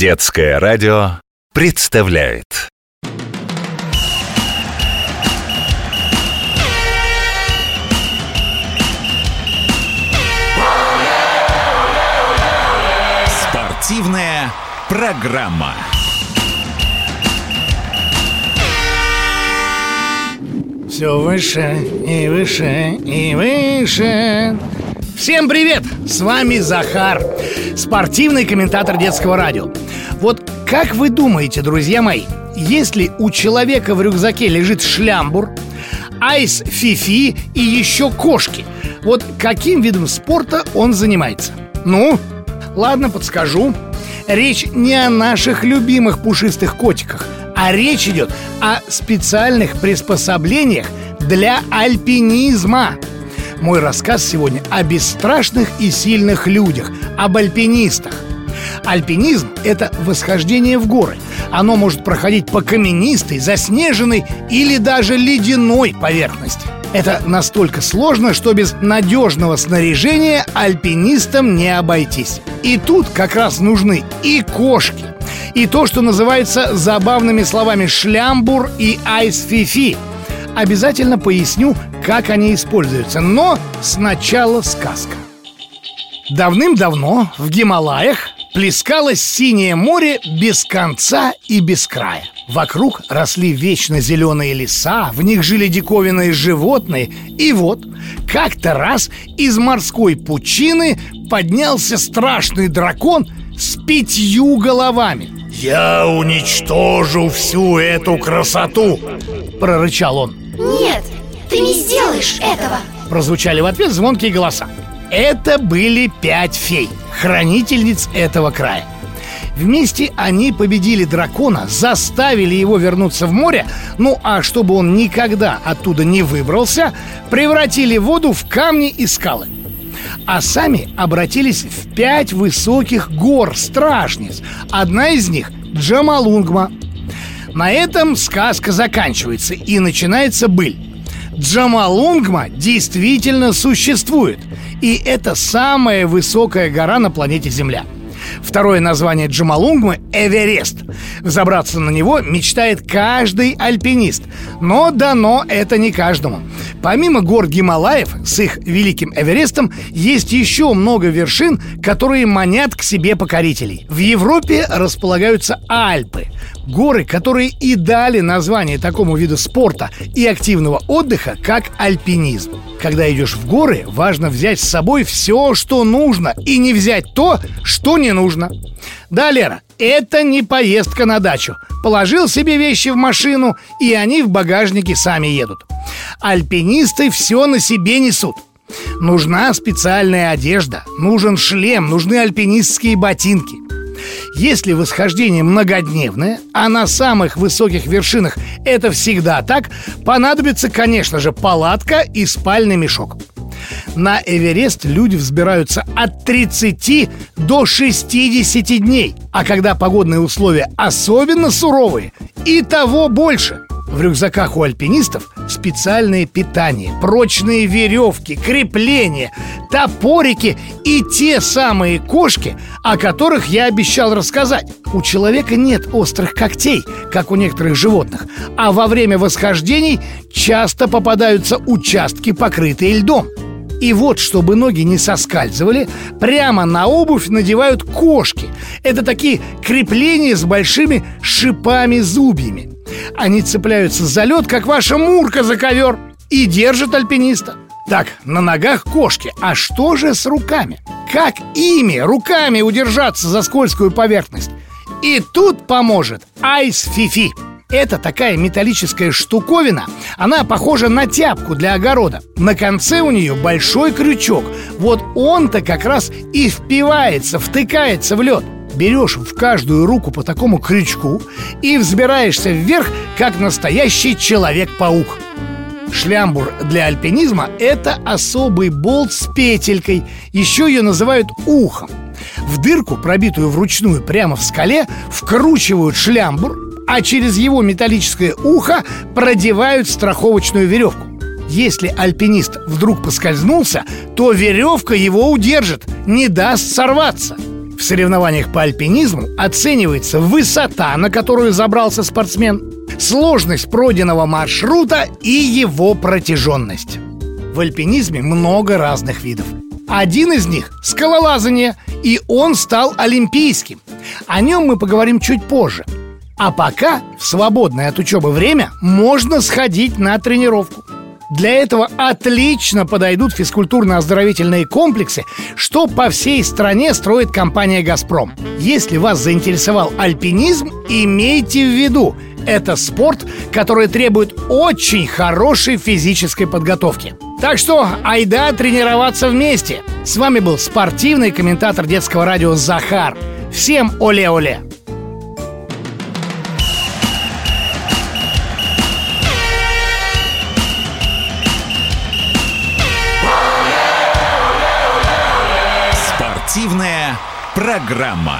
Детское радио представляет Спортивная программа. Все выше и выше и выше. Всем привет! С вами Захар, спортивный комментатор детского радио. Вот как вы думаете, друзья мои, если у человека в рюкзаке лежит шлямбур, айс фифи и еще кошки, вот каким видом спорта он занимается? Ну, ладно, подскажу. Речь не о наших любимых пушистых котиках, а речь идет о специальных приспособлениях для альпинизма. Мой рассказ сегодня о бесстрашных и сильных людях, об альпинистах. Альпинизм – это восхождение в горы. Оно может проходить по каменистой, заснеженной или даже ледяной поверхности. Это настолько сложно, что без надежного снаряжения альпинистам не обойтись. И тут как раз нужны и кошки, и то, что называется забавными словами «шлямбур» и «айсфифи». Обязательно поясню, как они используются, но сначала сказка. Давным-давно в Гималаях плескалось синее море без конца и без края. Вокруг росли вечно зеленые леса, в них жили диковинные животные. И вот, как-то раз из морской пучины поднялся страшный дракон с пятью головами. «Я уничтожу всю эту красоту!» – прорычал он. Нет, ты не сделаешь этого Прозвучали в ответ звонкие голоса. Это были пять фей, хранительниц этого края. Вместе они победили дракона, заставили его вернуться в море, ну а чтобы он никогда оттуда не выбрался, превратили воду в камни и скалы. А сами обратились в пять высоких гор-стражниц. Одна из них – Джамалунгма. На этом сказка заканчивается и начинается быль. Джамалунгма действительно существует, и это самая высокая гора на планете Земля. Второе название Джамалунгмы – Эверест. Забраться на него мечтает каждый альпинист. Но дано это не каждому. Помимо гор Гималаев с их великим Эверестом есть еще много вершин, которые манят к себе покорителей. В Европе располагаются Альпы – Горы, которые и дали название такому виду спорта и активного отдыха, как альпинизм. Когда идешь в горы, важно взять с собой все, что нужно, и не взять то, что не нужно. Да, Лера, это не поездка на дачу. Положил себе вещи в машину, и они в багажнике сами едут. Альпинисты все на себе несут. Нужна специальная одежда, нужен шлем, нужны альпинистские ботинки – если восхождение многодневное, а на самых высоких вершинах это всегда так, понадобится, конечно же, палатка и спальный мешок. На Эверест люди взбираются от 30 до 60 дней. А когда погодные условия особенно суровые, и того больше. В рюкзаках у альпинистов специальное питание, прочные веревки, крепления, топорики и те самые кошки, о которых я обещал рассказать. У человека нет острых когтей, как у некоторых животных, а во время восхождений часто попадаются участки, покрытые льдом. И вот, чтобы ноги не соскальзывали, прямо на обувь надевают кошки. Это такие крепления с большими шипами-зубьями. Они цепляются за лед, как ваша мурка за ковер, и держат альпиниста. Так, на ногах кошки, а что же с руками? Как ими, руками удержаться за скользкую поверхность? И тут поможет Айс Фифи. Это такая металлическая штуковина. Она похожа на тяпку для огорода. На конце у нее большой крючок. Вот он-то как раз и впивается, втыкается в лед. Берешь в каждую руку по такому крючку и взбираешься вверх, как настоящий человек-паук. Шлямбур для альпинизма – это особый болт с петелькой. Еще ее называют ухом. В дырку, пробитую вручную прямо в скале, вкручивают шлямбур, а через его металлическое ухо продевают страховочную веревку. Если альпинист вдруг поскользнулся, то веревка его удержит, не даст сорваться – В соревнованиях по альпинизму оценивается высота, на которую забрался спортсмен, сложность пройденного маршрута и его протяженность. В альпинизме много разных видов. Один из них – скалолазание, и он стал олимпийским. О нем мы поговорим чуть позже. А пока, в свободное от учебы время, можно сходить на тренировку. Для этого отлично подойдут физкультурно-оздоровительные комплексы, что по всей стране строит компания «Газпром». Если вас заинтересовал альпинизм, имейте в виду, это спорт, который требует очень хорошей физической подготовки. Так что айда тренироваться вместе. С вами был спортивный комментатор детского радио Захар. Всем оле-оле! Спортивная программа.